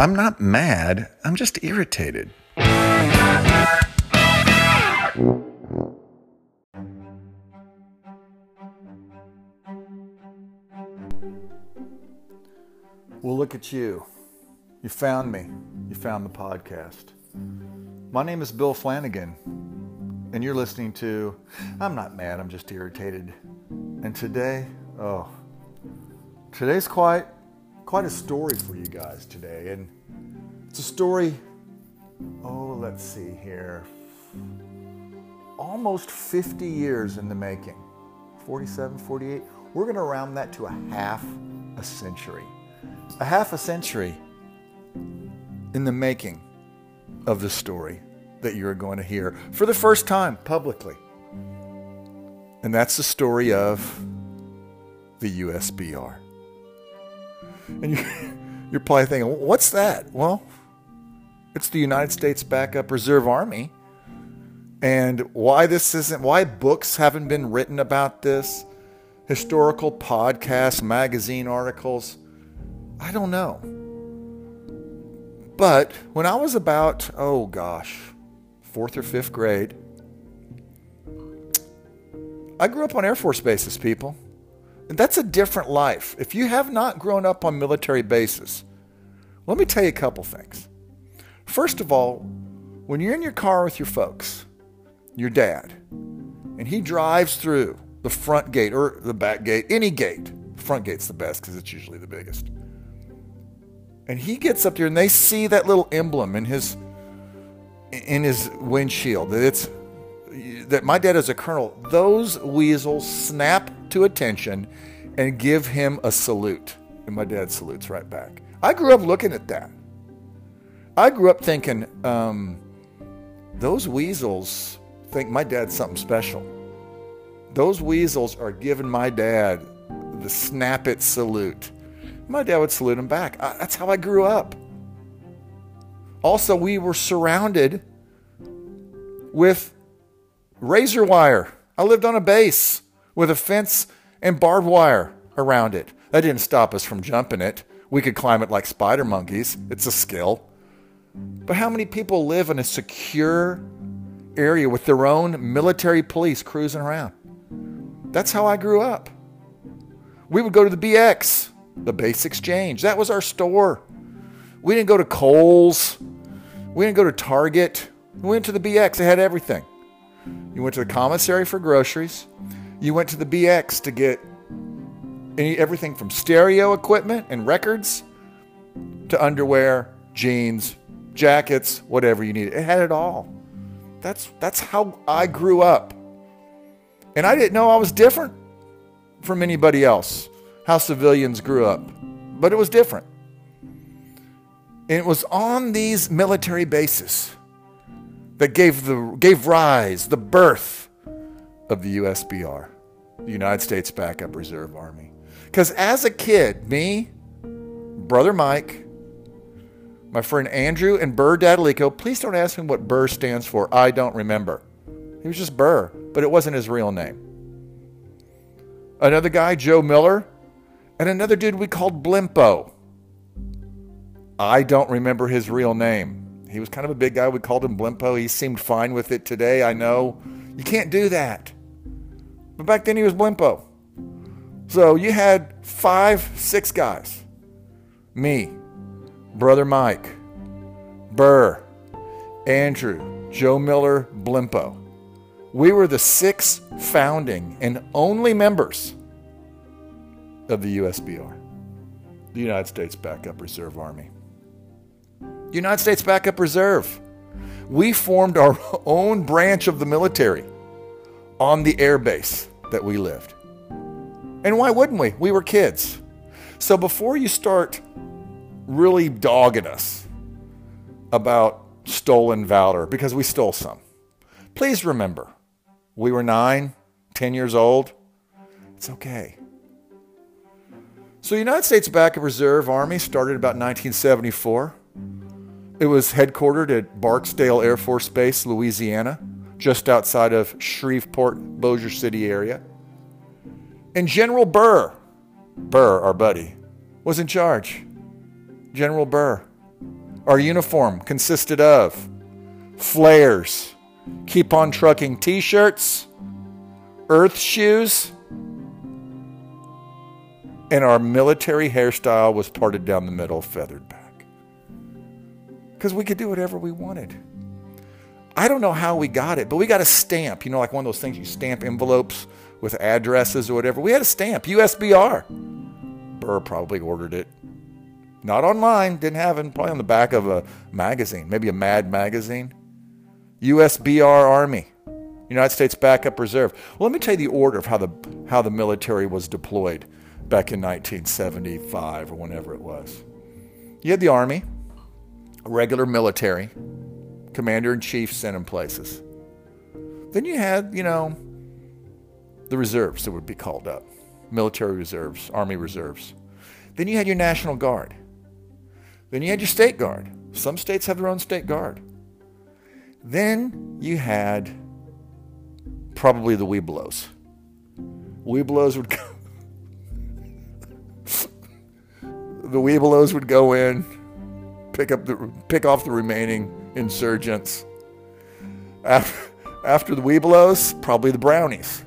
I'm not mad, I'm just irritated. Well, look at you. You found me. You found the podcast. My name is Bill Flanigin, and you're listening to I'm not mad, I'm just irritated. And today, oh, today's quite quite a story for you guys today. And it's a story, oh, let's see here. Almost 50 years in the making. 47, 48. We're going to round that to a half a century. A half a century in the making of the story that you're going to hear for the first time publicly. And that's the story of the USBR. And you, you're probably thinking, what's that? Well, it's the United States Backup Reserve Army. And why this isn't, why books haven't been written about this, historical podcasts, magazine articles, I don't know. But when I was about, oh gosh, fourth or fifth grade, I grew up on Air Force bases, people. And that's a different life. If you have not grown up on military bases, let me tell you a couple things. First of all, when you're in your car with your folks, your dad, and he drives through the front gate or the back gate, any gate, front gate's the best because it's usually the biggest. And he gets up there and they see that little emblem in his in his windshield that it's that my dad is a colonel. Those weasels snap to attention and give him a salute. And my dad salutes right back. I grew up looking at that. I grew up thinking, um, those weasels think my dad's something special. Those weasels are giving my dad the snap it salute. My dad would salute him back. I, that's how I grew up. Also, we were surrounded with razor wire. I lived on a base with a fence and barbed wire around it. That didn't stop us from jumping it. We could climb it like spider monkeys. It's a skill. But how many people live in a secure area with their own military police cruising around? That's how I grew up. We would go to the BX, the base exchange. That was our store. We didn't go to Kohl's. We didn't go to Target. We went to the BX. They had everything. You went to the commissary for groceries. You went to the BX to get any, everything from stereo equipment and records to underwear, jeans, jackets, whatever you needed. It had it all. That's that's how I grew up. And I didn't know I was different from anybody else, how civilians grew up. But it was different. And it was on these military bases that gave the gave rise, the birth of the USBR, the United States Backup Reserve Army. Because as a kid, me, brother Mike, my friend Andrew, and Burr Dadalico, please don't ask me what Burr stands for. I don't remember. He was just Burr, but it wasn't his real name. Another guy, Joe Miller, and another dude we called Blimpo. I don't remember his real name. He was kind of a big guy. We called him Blimpo. He seemed fine with it today. I know. You can't do that. But back then he was Blimpo. So you had five, six guys. Me, Brother Mike, Burr, Andrew, Joe Miller, Blimpo. We were the six founding and only members of the USBR, the United States Backup Reserve Army. United States Backup Reserve. We formed our own branch of the military on the air base that we lived. And why wouldn't we? We were kids. So before you start really dogging us about stolen valor, because we stole some, please remember we were nine, ten years old. It's okay. So, the United States Backup Reserve Army started about 1974. It was headquartered at Barksdale Air Force Base, Louisiana, just outside of Shreveport, Bossier City area. And General Burr, Burr, our buddy, was in charge. General Burr. Our uniform consisted of flares, keep on trucking t shirts, earth shoes, and our military hairstyle was parted down the middle, feathered back. Because we could do whatever we wanted. I don't know how we got it, but we got a stamp, you know, like one of those things you stamp envelopes with addresses or whatever. We had a stamp, USBR. Burr probably ordered it. Not online, didn't have it, probably on the back of a magazine, maybe a Mad magazine. USBR Army, United States Backup Reserve. Well, let me tell you the order of how the, how the military was deployed back in 1975 or whenever it was. You had the Army, regular military, commander in chief sent in places. Then you had, you know, the reserves that would be called up military reserves, Army reserves. Then you had your National Guard. Then you had your State Guard. Some states have their own State Guard. Then you had probably the Webelos. Webelos would go. the Webelos would go in, pick up the pick off the remaining insurgents. After, the Webelos, probably the Brownies.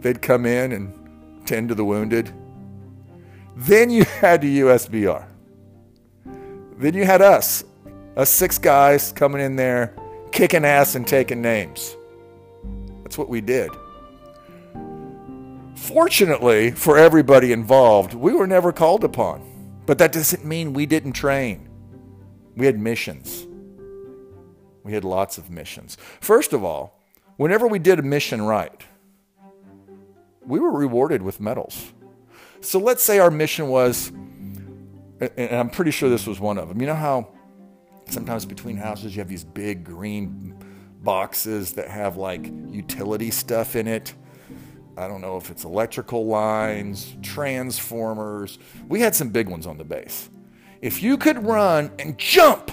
They'd come in and tend to the wounded. Then you had the USBR. Then you had us, us six guys coming in there, kicking ass and taking names. That's what we did. Fortunately for everybody involved, we were never called upon. But that doesn't mean we didn't train. We had missions. We had lots of missions. First of all, whenever we did a mission right, we were rewarded with medals. So let's say our mission was, and I'm pretty sure this was one of them. You know how sometimes between houses you have these big green boxes that have like utility stuff in it? I don't know if it's electrical lines, transformers. We had some big ones on the base. If you could run and jump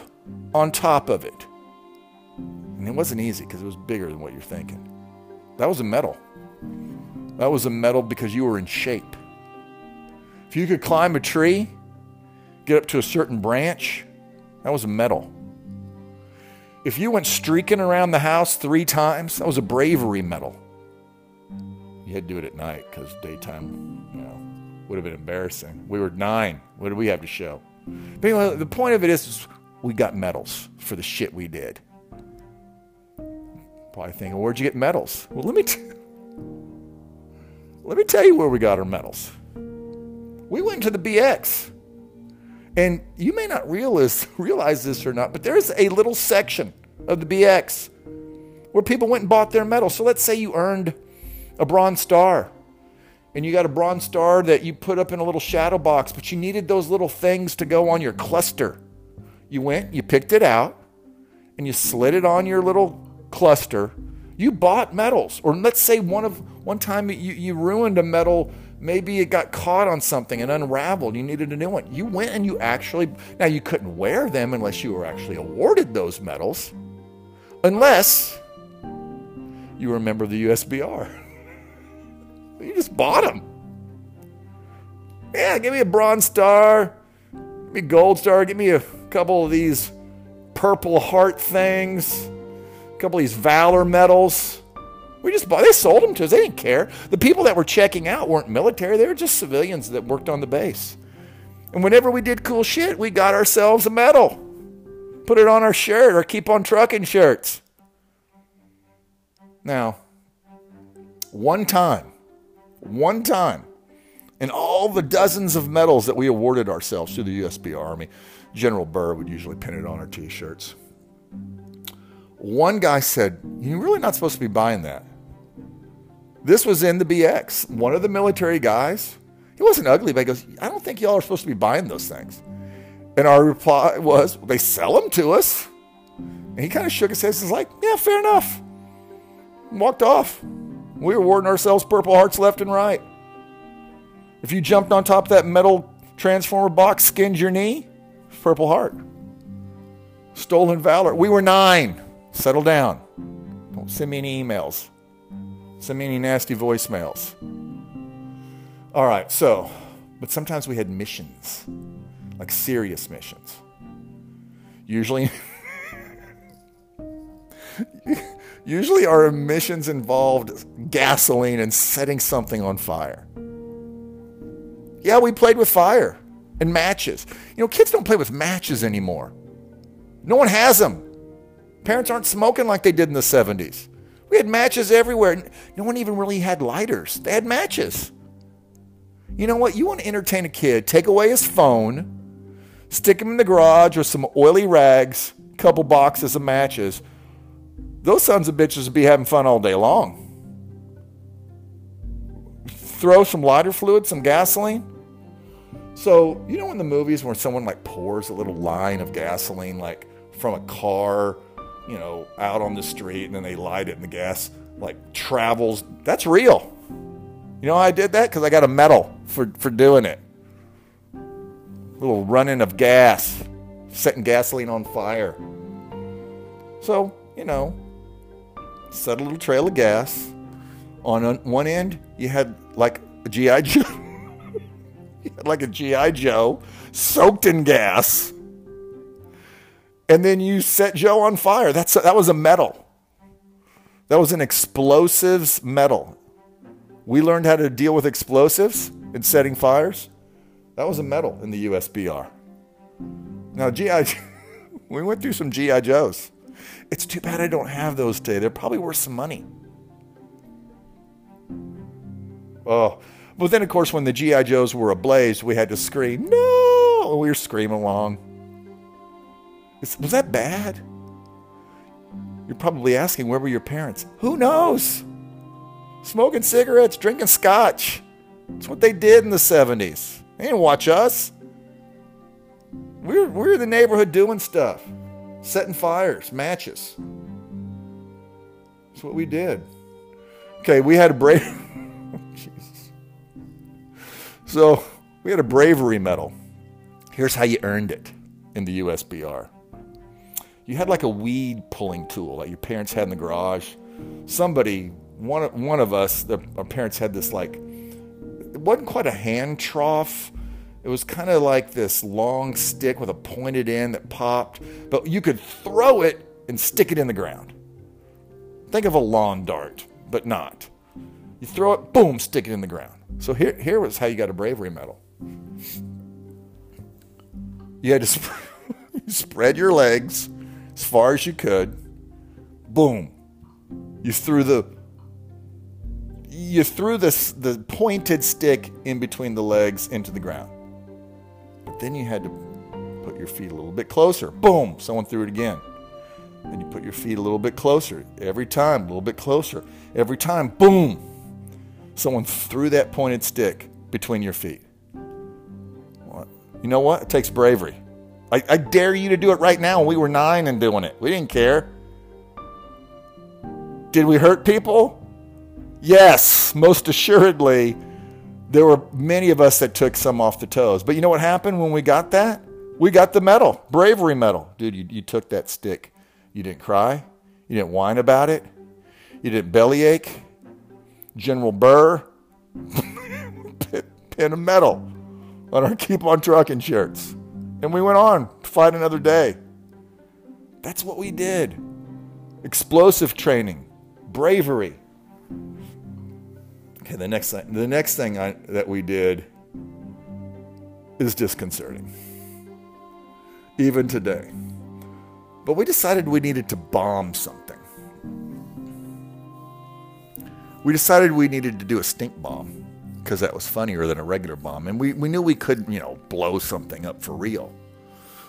on top of it, and it wasn't easy because it was bigger than what you're thinking, that was a medal. That was a medal because you were in shape. If you could climb a tree, get up to a certain branch, that was a medal. If you went streaking around the house three times, that was a bravery medal. You had to do it at night because daytime, you know, would have been embarrassing. We were nine. What did we have to show? But anyway, the point of it is, is we got medals for the shit we did. Probably thinking, where'd you get medals? Well, let me. T- let me tell you where we got our medals. We went to the BX. And you may not realize, realize this or not, but there's a little section of the BX where people went and bought their medals. So let's say you earned a bronze star and you got a bronze star that you put up in a little shadow box, but you needed those little things to go on your cluster. You went, you picked it out, and you slid it on your little cluster. You bought medals. Or let's say one of one time you, you ruined a medal. Maybe it got caught on something and unraveled. You needed a new one. You went and you actually, now you couldn't wear them unless you were actually awarded those medals, unless you were a member of the USBR. You just bought them. Yeah, give me a bronze star, give me a gold star, give me a couple of these purple heart things, a couple of these valor medals. We just bought, they sold them to us. They didn't care. The people that were checking out weren't military, they were just civilians that worked on the base. And whenever we did cool shit, we got ourselves a medal. Put it on our shirt or keep on trucking shirts. Now, one time, one time, in all the dozens of medals that we awarded ourselves to the USB Army, General Burr would usually pin it on our t shirts. One guy said, You're really not supposed to be buying that. This was in the BX. One of the military guys, he wasn't ugly, but he goes, I don't think y'all are supposed to be buying those things. And our reply was, They sell them to us. And he kind of shook his head and was like, Yeah, fair enough. And walked off. We were awarding ourselves Purple Hearts left and right. If you jumped on top of that metal transformer box, skinned your knee, Purple Heart. Stolen Valor. We were nine. Settle down. Don't send me any emails. Send me any nasty voicemails. All right, so, but sometimes we had missions, like serious missions. Usually, usually our missions involved gasoline and setting something on fire. Yeah, we played with fire and matches. You know, kids don't play with matches anymore. No one has them. Parents aren't smoking like they did in the 70s. We had matches everywhere. No one even really had lighters. They had matches. You know what? You want to entertain a kid, take away his phone, stick him in the garage with some oily rags, a couple boxes of matches. Those sons of bitches would be having fun all day long. Throw some lighter fluid, some gasoline. So, you know in the movies where someone like pours a little line of gasoline like from a car you know, out on the street and then they light it and the gas like travels. That's real. You know I did that? Because I got a medal for, for doing it. A little running of gas, setting gasoline on fire. So, you know, set a little trail of gas. On one end, you had like a G.I. Joe. like a G.I. Joe soaked in gas and then you set Joe on fire. That's that was a medal. That was an explosives medal. We learned how to deal with explosives and setting fires. That was a medal in the USBR. Now, GI, we went through some GI Joes. It's too bad I don't have those today. They're probably worth some money. Oh, but then of course when the GI Joes were ablaze, we had to scream no. We were screaming along. Was that bad? You're probably asking, where were your parents? Who knows? Smoking cigarettes, drinking scotch. That's what they did in the 70s. They didn't watch us. We were, we were in the neighborhood doing stuff, setting fires, matches. That's what we did. Okay, we had a brave. Jesus. So we had a bravery medal. Here's how you earned it in the USBR you had like a weed pulling tool that your parents had in the garage. Somebody, one one of us, the, our parents had this like, it wasn't quite a hand trough. It was kind of like this long stick with a pointed end that popped, but you could throw it and stick it in the ground. Think of a lawn dart, but not. You throw it, boom, stick it in the ground. So here, here was how you got a bravery medal. You had to sp- spread your legs as far as you could. Boom. You threw the you threw this the pointed stick in between the legs into the ground. But then you had to put your feet a little bit closer. Boom, someone threw it again. Then you put your feet a little bit closer. Every time, a little bit closer. Every time, boom. Someone threw that pointed stick between your feet. What? You know what? It takes bravery. I, I dare you to do it right now. We were nine and doing it. We didn't care. Did we hurt people? Yes, most assuredly. There were many of us that took some off the toes. But you know what happened when we got that? We got the medal, bravery medal. Dude, you, you took that stick. You didn't cry. You didn't whine about it. You didn't bellyache. General Burr, pin a medal on our Keep on Trucking shirts. And we went on to fight another day. That's what we did. Explosive training, bravery. Okay, the next thing, the next thing I, that we did is disconcerting, even today. But we decided we needed to bomb something. We decided we needed to do a stink bomb because that was funnier than a regular bomb. And we, we knew we couldn't, you know, blow something up for real.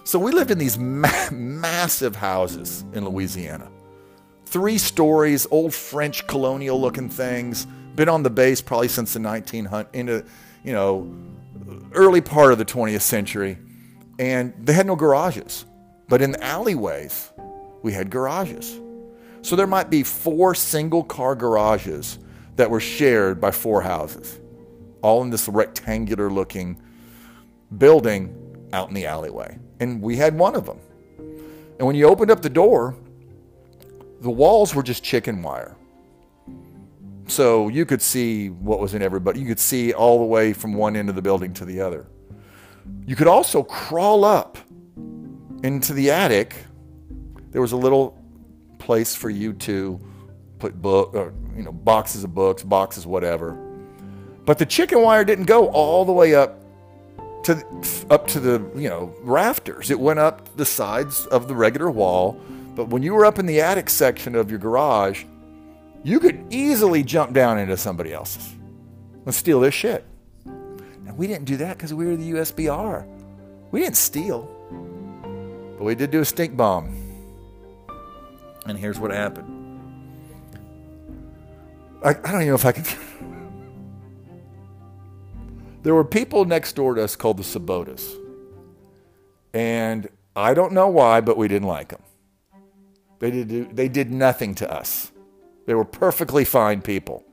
So we lived in these ma- massive houses in Louisiana. Three stories, old French colonial looking things. Been on the base probably since the 1900s, into, you know, early part of the 20th century. And they had no garages. But in the alleyways, we had garages. So there might be four single car garages that were shared by four houses all in this rectangular looking building out in the alleyway. And we had one of them. And when you opened up the door, the walls were just chicken wire. So you could see what was in everybody. You could see all the way from one end of the building to the other. You could also crawl up into the attic, there was a little place for you to put book, or, you know, boxes of books, boxes, whatever. But the chicken wire didn't go all the way up to up to the you know rafters. It went up the sides of the regular wall. But when you were up in the attic section of your garage, you could easily jump down into somebody else's and steal their shit. And we didn't do that because we were the USBR. We didn't steal, but we did do a stink bomb. And here's what happened. I, I don't even know if I can. there were people next door to us called the Sabotas. And I don't know why, but we didn't like them. They did, they did nothing to us. They were perfectly fine people.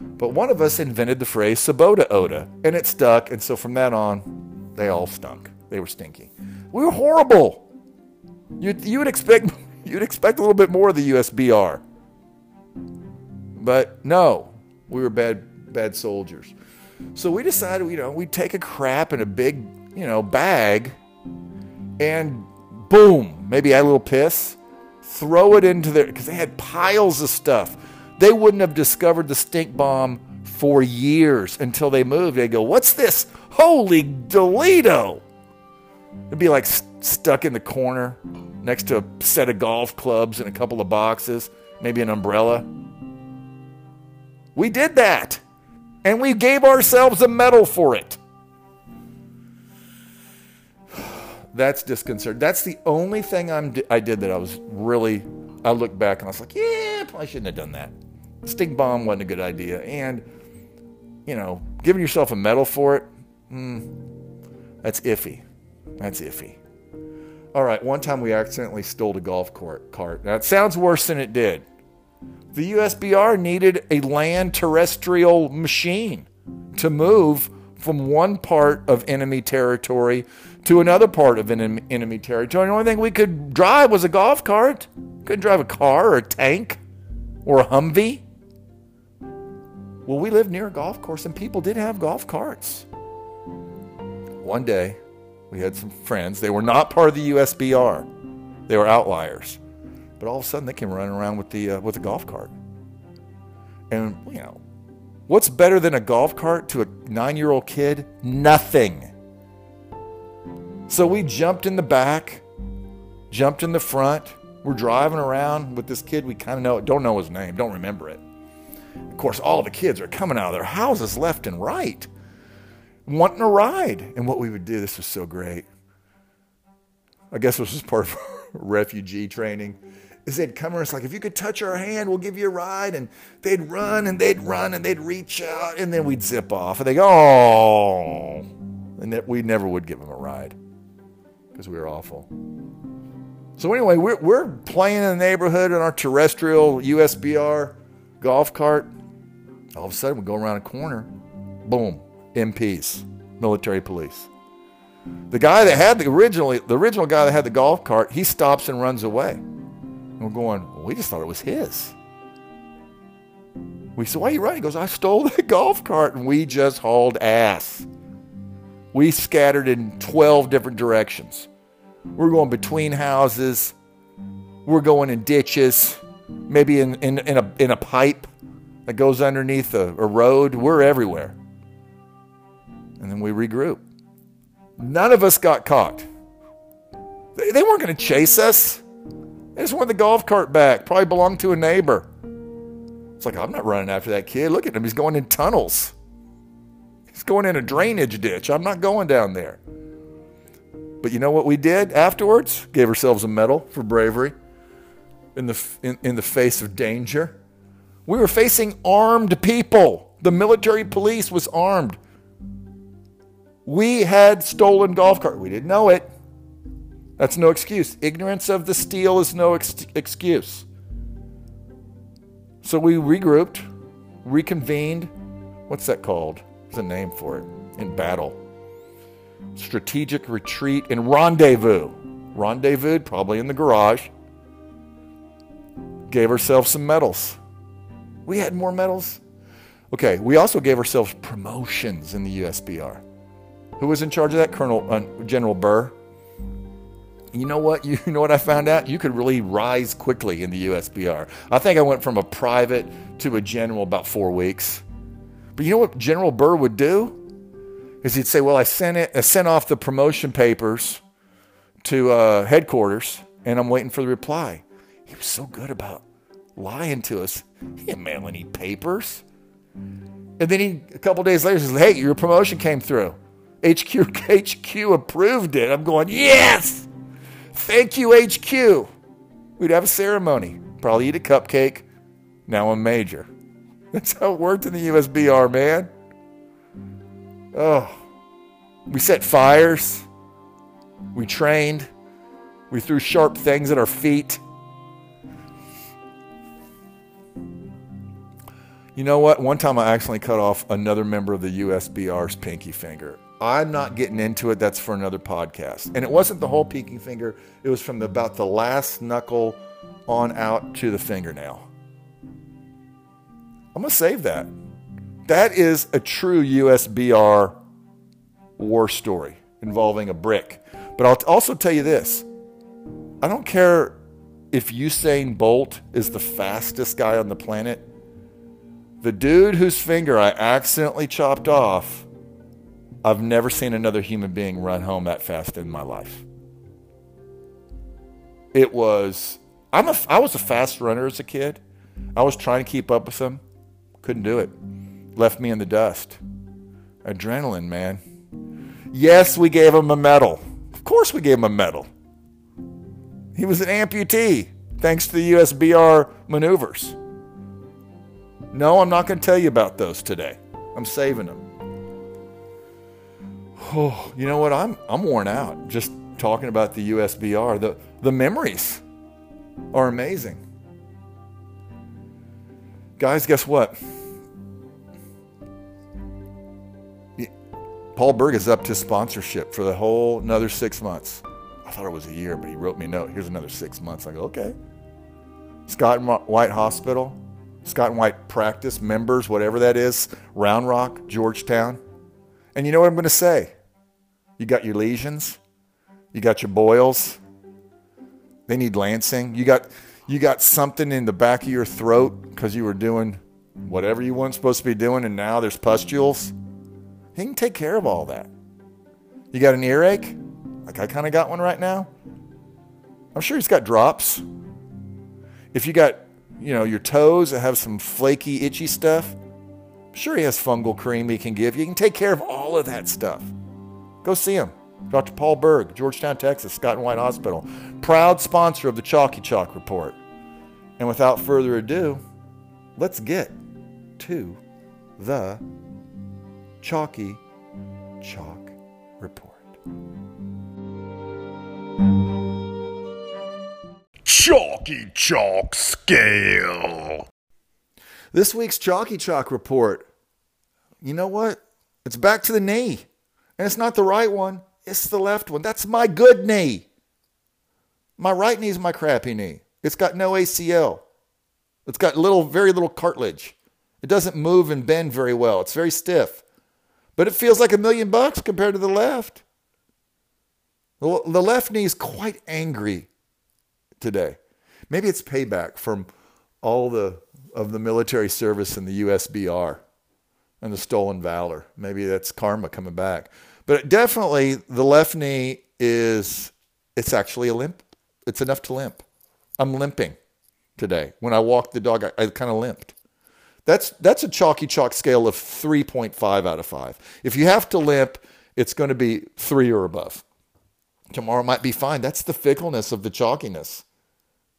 But one of us invented the phrase Sabota Oda, and it stuck. And so from that on, they all stunk. They were stinky. We were horrible. You, you would expect you'd expect a little bit more of the USBR. But no, we were bad bad soldiers. So we decided, you know, we'd take a crap in a big, you know, bag and boom, maybe add a little piss, throw it into there because they had piles of stuff. They wouldn't have discovered the stink bomb for years until they moved. They go, "What's this? Holy Toledo!" It'd be like st- stuck in the corner next to a set of golf clubs and a couple of boxes, maybe an umbrella. We did that. And we gave ourselves a medal for it. That's disconcerting. That's the only thing I'm, I did that I was really, I look back and I was like, yeah, I shouldn't have done that. Stink bomb wasn't a good idea. And, you know, giving yourself a medal for it, mm, that's iffy. That's iffy. All right, one time we accidentally stole a golf cart. It sounds worse than it did. The USBR needed a land terrestrial machine to move from one part of enemy territory to another part of enemy territory. The only thing we could drive was a golf cart. Couldn't drive a car or a tank or a Humvee. Well, we lived near a golf course and people did have golf carts. One day, we had some friends. They were not part of the USBR. They were outliers. But all of a sudden, they came running around with the uh, with a golf cart. And you know, what's better than a golf cart to a nine-year-old kid? Nothing. So we jumped in the back, jumped in the front. We're driving around with this kid. We kind of know, don't know his name, don't remember it. Of course, all the kids are coming out of their houses left and right, wanting a ride. And what we would do, this was so great. I guess this was part of refugee training is they'd come and it's like, if you could touch our hand, we'll give you a ride. And they'd run and they'd run and they'd reach out and then we'd zip off. And they go, oh. And that we never would give them a ride because we were awful. So anyway, we're, we're playing in the neighborhood in our terrestrial USBR golf cart. All of a sudden, we go around a corner. Boom, MPs, military police. The guy that had the originally the original guy that had the golf cart, he stops and runs away. We're going, well, we just thought it was his. We said, why are you running? He goes, I stole the golf cart. And we just hauled ass. We scattered in 12 different directions. We're going between houses. We're going in ditches, maybe in, in, in, a, in a pipe that goes underneath a, a road. We're everywhere. And then we regroup. None of us got caught. They, they weren't going to chase us. They just want the golf cart back. Probably belonged to a neighbor. It's like, I'm not running after that kid. Look at him. He's going in tunnels. He's going in a drainage ditch. I'm not going down there. But you know what we did afterwards? Gave ourselves a medal for bravery in the, in, in the face of danger. We were facing armed people. The military police was armed. We had stolen golf cart. We didn't know it. That's no excuse. Ignorance of the steel is no ex- excuse. So we regrouped, reconvened. What's that called? There's a name for it in battle. Strategic retreat and rendezvous. Rendezvous, probably in the garage. Gave ourselves some medals. We had more medals. Okay, we also gave ourselves promotions in the USBR. Who was in charge of that? Colonel uh, General Burr You know what? You know what I found out? You could really rise quickly in the USBR. I think I went from a private to a general about four weeks. But you know what General Burr would do? Is he'd say, "Well, I sent it, I sent off the promotion papers to uh, headquarters, and I'm waiting for the reply." He was so good about lying to us. He didn't mail any papers. And then he, a couple days later, says, "Hey, your promotion came through. HQ HQ approved it." I'm going, "Yes, thank you, HQ." We'd have a ceremony, probably eat a cupcake. Now I'm major. That's how it worked in the USBR, man. Oh, we set fires. We trained. We threw sharp things at our feet. You know what? One time I accidentally cut off another member of the USBR's pinky finger. I'm not getting into it. That's for another podcast. And it wasn't the whole pinky finger. It was from about the last knuckle on out to the fingernail. I'm going to save that. That is a true USBR war story involving a brick. But I'll also tell you this I don't care if Usain Bolt is the fastest guy on the planet. The dude whose finger I accidentally chopped off, I've never seen another human being run home that fast in my life. It was, I'm a, I was a fast runner as a kid. I was trying to keep up with him. Couldn't do it. Left me in the dust. Adrenaline, man. Yes, we gave him a medal. Of course, we gave him a medal. He was an amputee thanks to the USBR maneuvers. No, I'm not going to tell you about those today. I'm saving them. Oh, you know what? I'm I'm worn out just talking about the USBR. The the memories are amazing. Guys, guess what? Paul Berg is up to sponsorship for the whole another six months. I thought it was a year, but he wrote me a note. Here's another six months. I go, okay. Scott and White Hospital, Scott and White practice members, whatever that is, Round Rock, Georgetown. And you know what I'm going to say? You got your lesions, you got your boils. They need lancing. You got you got something in the back of your throat because you were doing whatever you weren't supposed to be doing, and now there's pustules. He can take care of all that. You got an earache? Like I kind of got one right now. I'm sure he's got drops. If you got you know, your toes that have some flaky, itchy stuff. Sure, he has fungal cream he can give you. He can take care of all of that stuff. Go see him. Dr. Paul Berg, Georgetown, Texas, Scott and White Hospital. Proud sponsor of the Chalky Chalk Report. And without further ado, let's get to the Chalky Chalk Report. Chalky Chalk Scale. This week's Chalky Chalk report. You know what? It's back to the knee. And it's not the right one, it's the left one. That's my good knee. My right knee is my crappy knee. It's got no ACL. It's got little, very little cartilage. It doesn't move and bend very well. It's very stiff. But it feels like a million bucks compared to the left. The left knee is quite angry today. Maybe it's payback from all the of the military service in the USBR and the stolen valor. Maybe that's karma coming back. But definitely the left knee is it's actually a limp. It's enough to limp. I'm limping today. When I walked the dog, I, I kind of limped. That's that's a chalky chalk scale of 3.5 out of 5. If you have to limp, it's going to be 3 or above. Tomorrow might be fine. That's the fickleness of the chalkiness.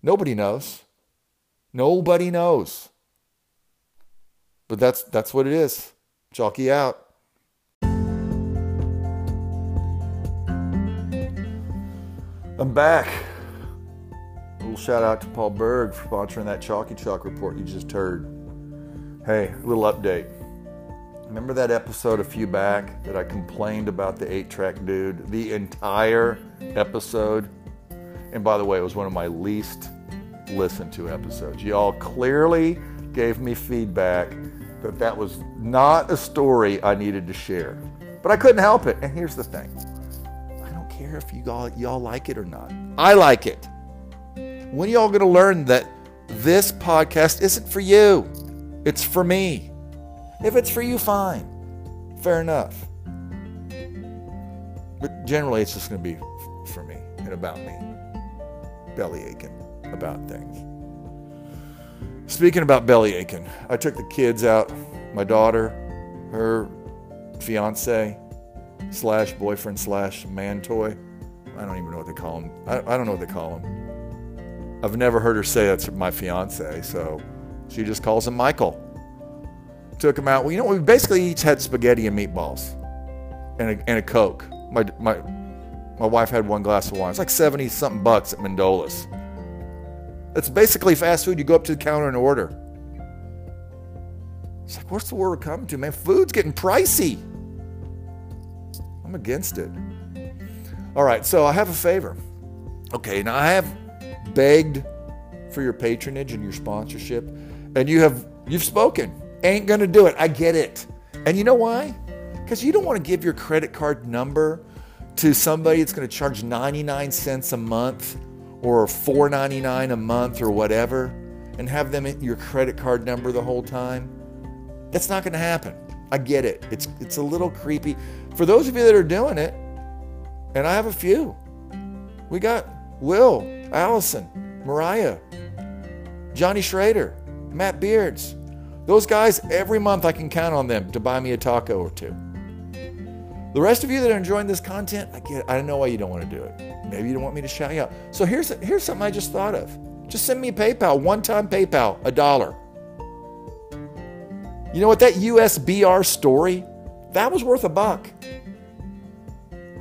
Nobody knows. Nobody knows. But that's that's what it is. Chalky out. I'm back. A little shout out to Paul Berg for sponsoring that Chalky Chalk report you just heard. Hey, little update. Remember that episode a few back that I complained about the eight track dude? The entire episode. And by the way, it was one of my least listened to episodes. Y'all clearly gave me feedback that that was not a story I needed to share. But I couldn't help it. And here's the thing I don't care if you all, y'all like it or not. I like it. When y'all going to learn that this podcast isn't for you? It's for me. If it's for you, fine. Fair enough. But generally, it's just going to be for me and about me. Belly aching about things. Speaking about belly aching, I took the kids out. My daughter, her fiance slash boyfriend slash man toy. I don't even know what they call him. I, I don't know what they call him. I've never heard her say that's my fiance, so she just calls him Michael. Took him out. Well, you know, we basically each had spaghetti and meatballs and a, and a Coke. My, my, my wife had one glass of wine. It's like 70 something bucks at Mandola's. It's basically fast food. You go up to the counter and order. It's like, what's the world coming to, man? Food's getting pricey. I'm against it. All right, so I have a favor. Okay, now I have begged for your patronage and your sponsorship, and you have you've spoken. Ain't gonna do it. I get it. And you know why? Because you don't want to give your credit card number to somebody that's to charge 99 cents a month or $4.99 a month or whatever and have them at your credit card number the whole time. That's not going to happen. I get it. It's it's a little creepy. For those of you that are doing it, and I have a few. We got Will, Allison, Mariah, Johnny Schrader, Matt Beards. Those guys, every month I can count on them to buy me a taco or two. The rest of you that are enjoying this content, I get I don't know why you don't want to do it. Maybe you don't want me to shout you out. So here's here's something I just thought of. Just send me a PayPal, one-time PayPal, a dollar. You know what? That USBR story, that was worth a buck.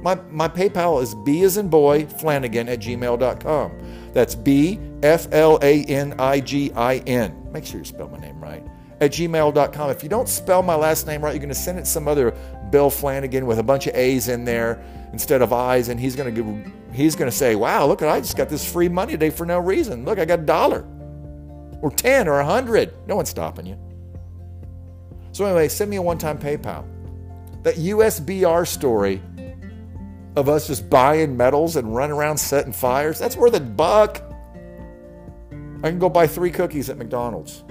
My, my PayPal is B as in boy, Flanigin at gmail.com. That's B F L A N I G I N. Make sure you spell my name right. At gmail.com. If you don't spell my last name right, you're going to send it some other Bill Flanagan with a bunch of A's in there instead of I's, and he's going to he's going to say, "Wow, look, I just got this free money today for no reason. Look, I got a dollar, or ten, or a hundred. No one's stopping you." So anyway, send me a one-time PayPal. That USBR story of us just buying medals and running around setting fires, that's worth a buck. I can go buy three cookies at McDonald's.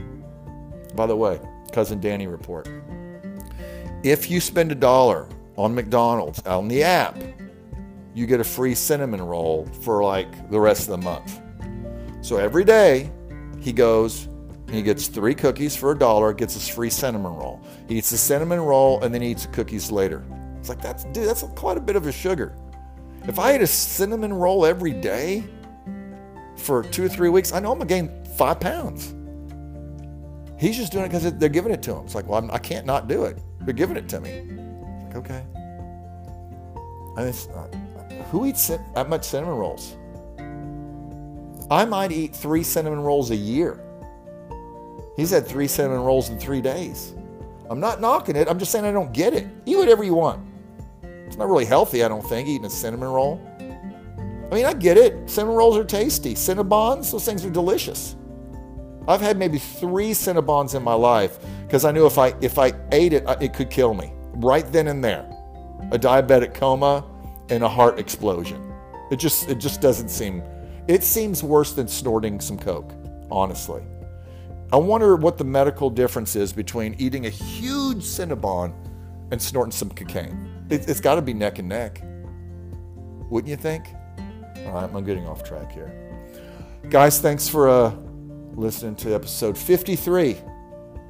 By the way, cousin Danny report. If you spend a dollar on McDonald's on the app, you get a free cinnamon roll for like the rest of the month. So every day he goes and he gets three cookies for a dollar, gets his free cinnamon roll. He eats the cinnamon roll and then he eats the cookies later. It's like that's dude, that's quite a bit of a sugar. If I ate a cinnamon roll every day for two or three weeks, I know I'm gonna gain five pounds. He's just doing it because they're giving it to him. It's like, well, I'm, I can not not do it. They're giving it to me. Like, okay. I mean, uh, who eats that much cinnamon rolls? I might eat three cinnamon rolls a year. He's had three cinnamon rolls in three days. I'm not knocking it. I'm just saying I don't get it. Eat whatever you want. It's not really healthy, I don't think, eating a cinnamon roll. I mean, I get it. Cinnamon rolls are tasty. Cinnabons, those things are delicious. I've had maybe three Cinnabons in my life because I knew if I if I ate it, it could kill me right then and there. A diabetic coma and a heart explosion. It just it just doesn't seem. It seems worse than snorting some coke, honestly. I wonder what the medical difference is between eating a huge Cinnabon and snorting some cocaine. It, has got to be neck and neck. Wouldn't you think? All right, I'm getting off track here. Guys, thanks for uh, listening to episode 53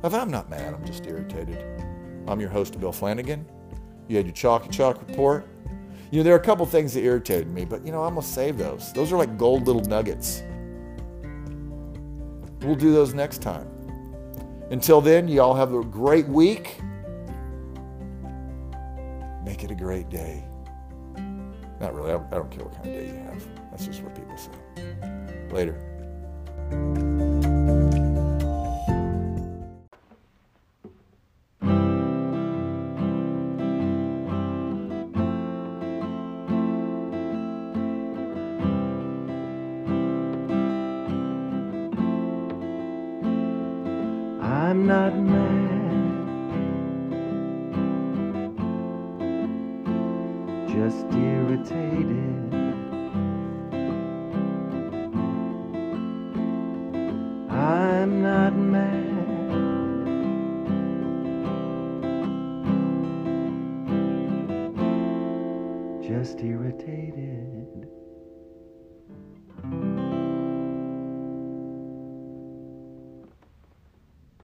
of I'm Not Mad, I'm Just Irritated. I'm your host, Bill Flanigin. You had your Chalky Chalk report. You know, there are a couple things that irritated me, but you know, I'm going to save those. Those are like gold little nuggets. We'll do those next time. Until then, you all have a great week. Make it a great day. Not really. I don't care what kind of day you have. That's just what people say. Later.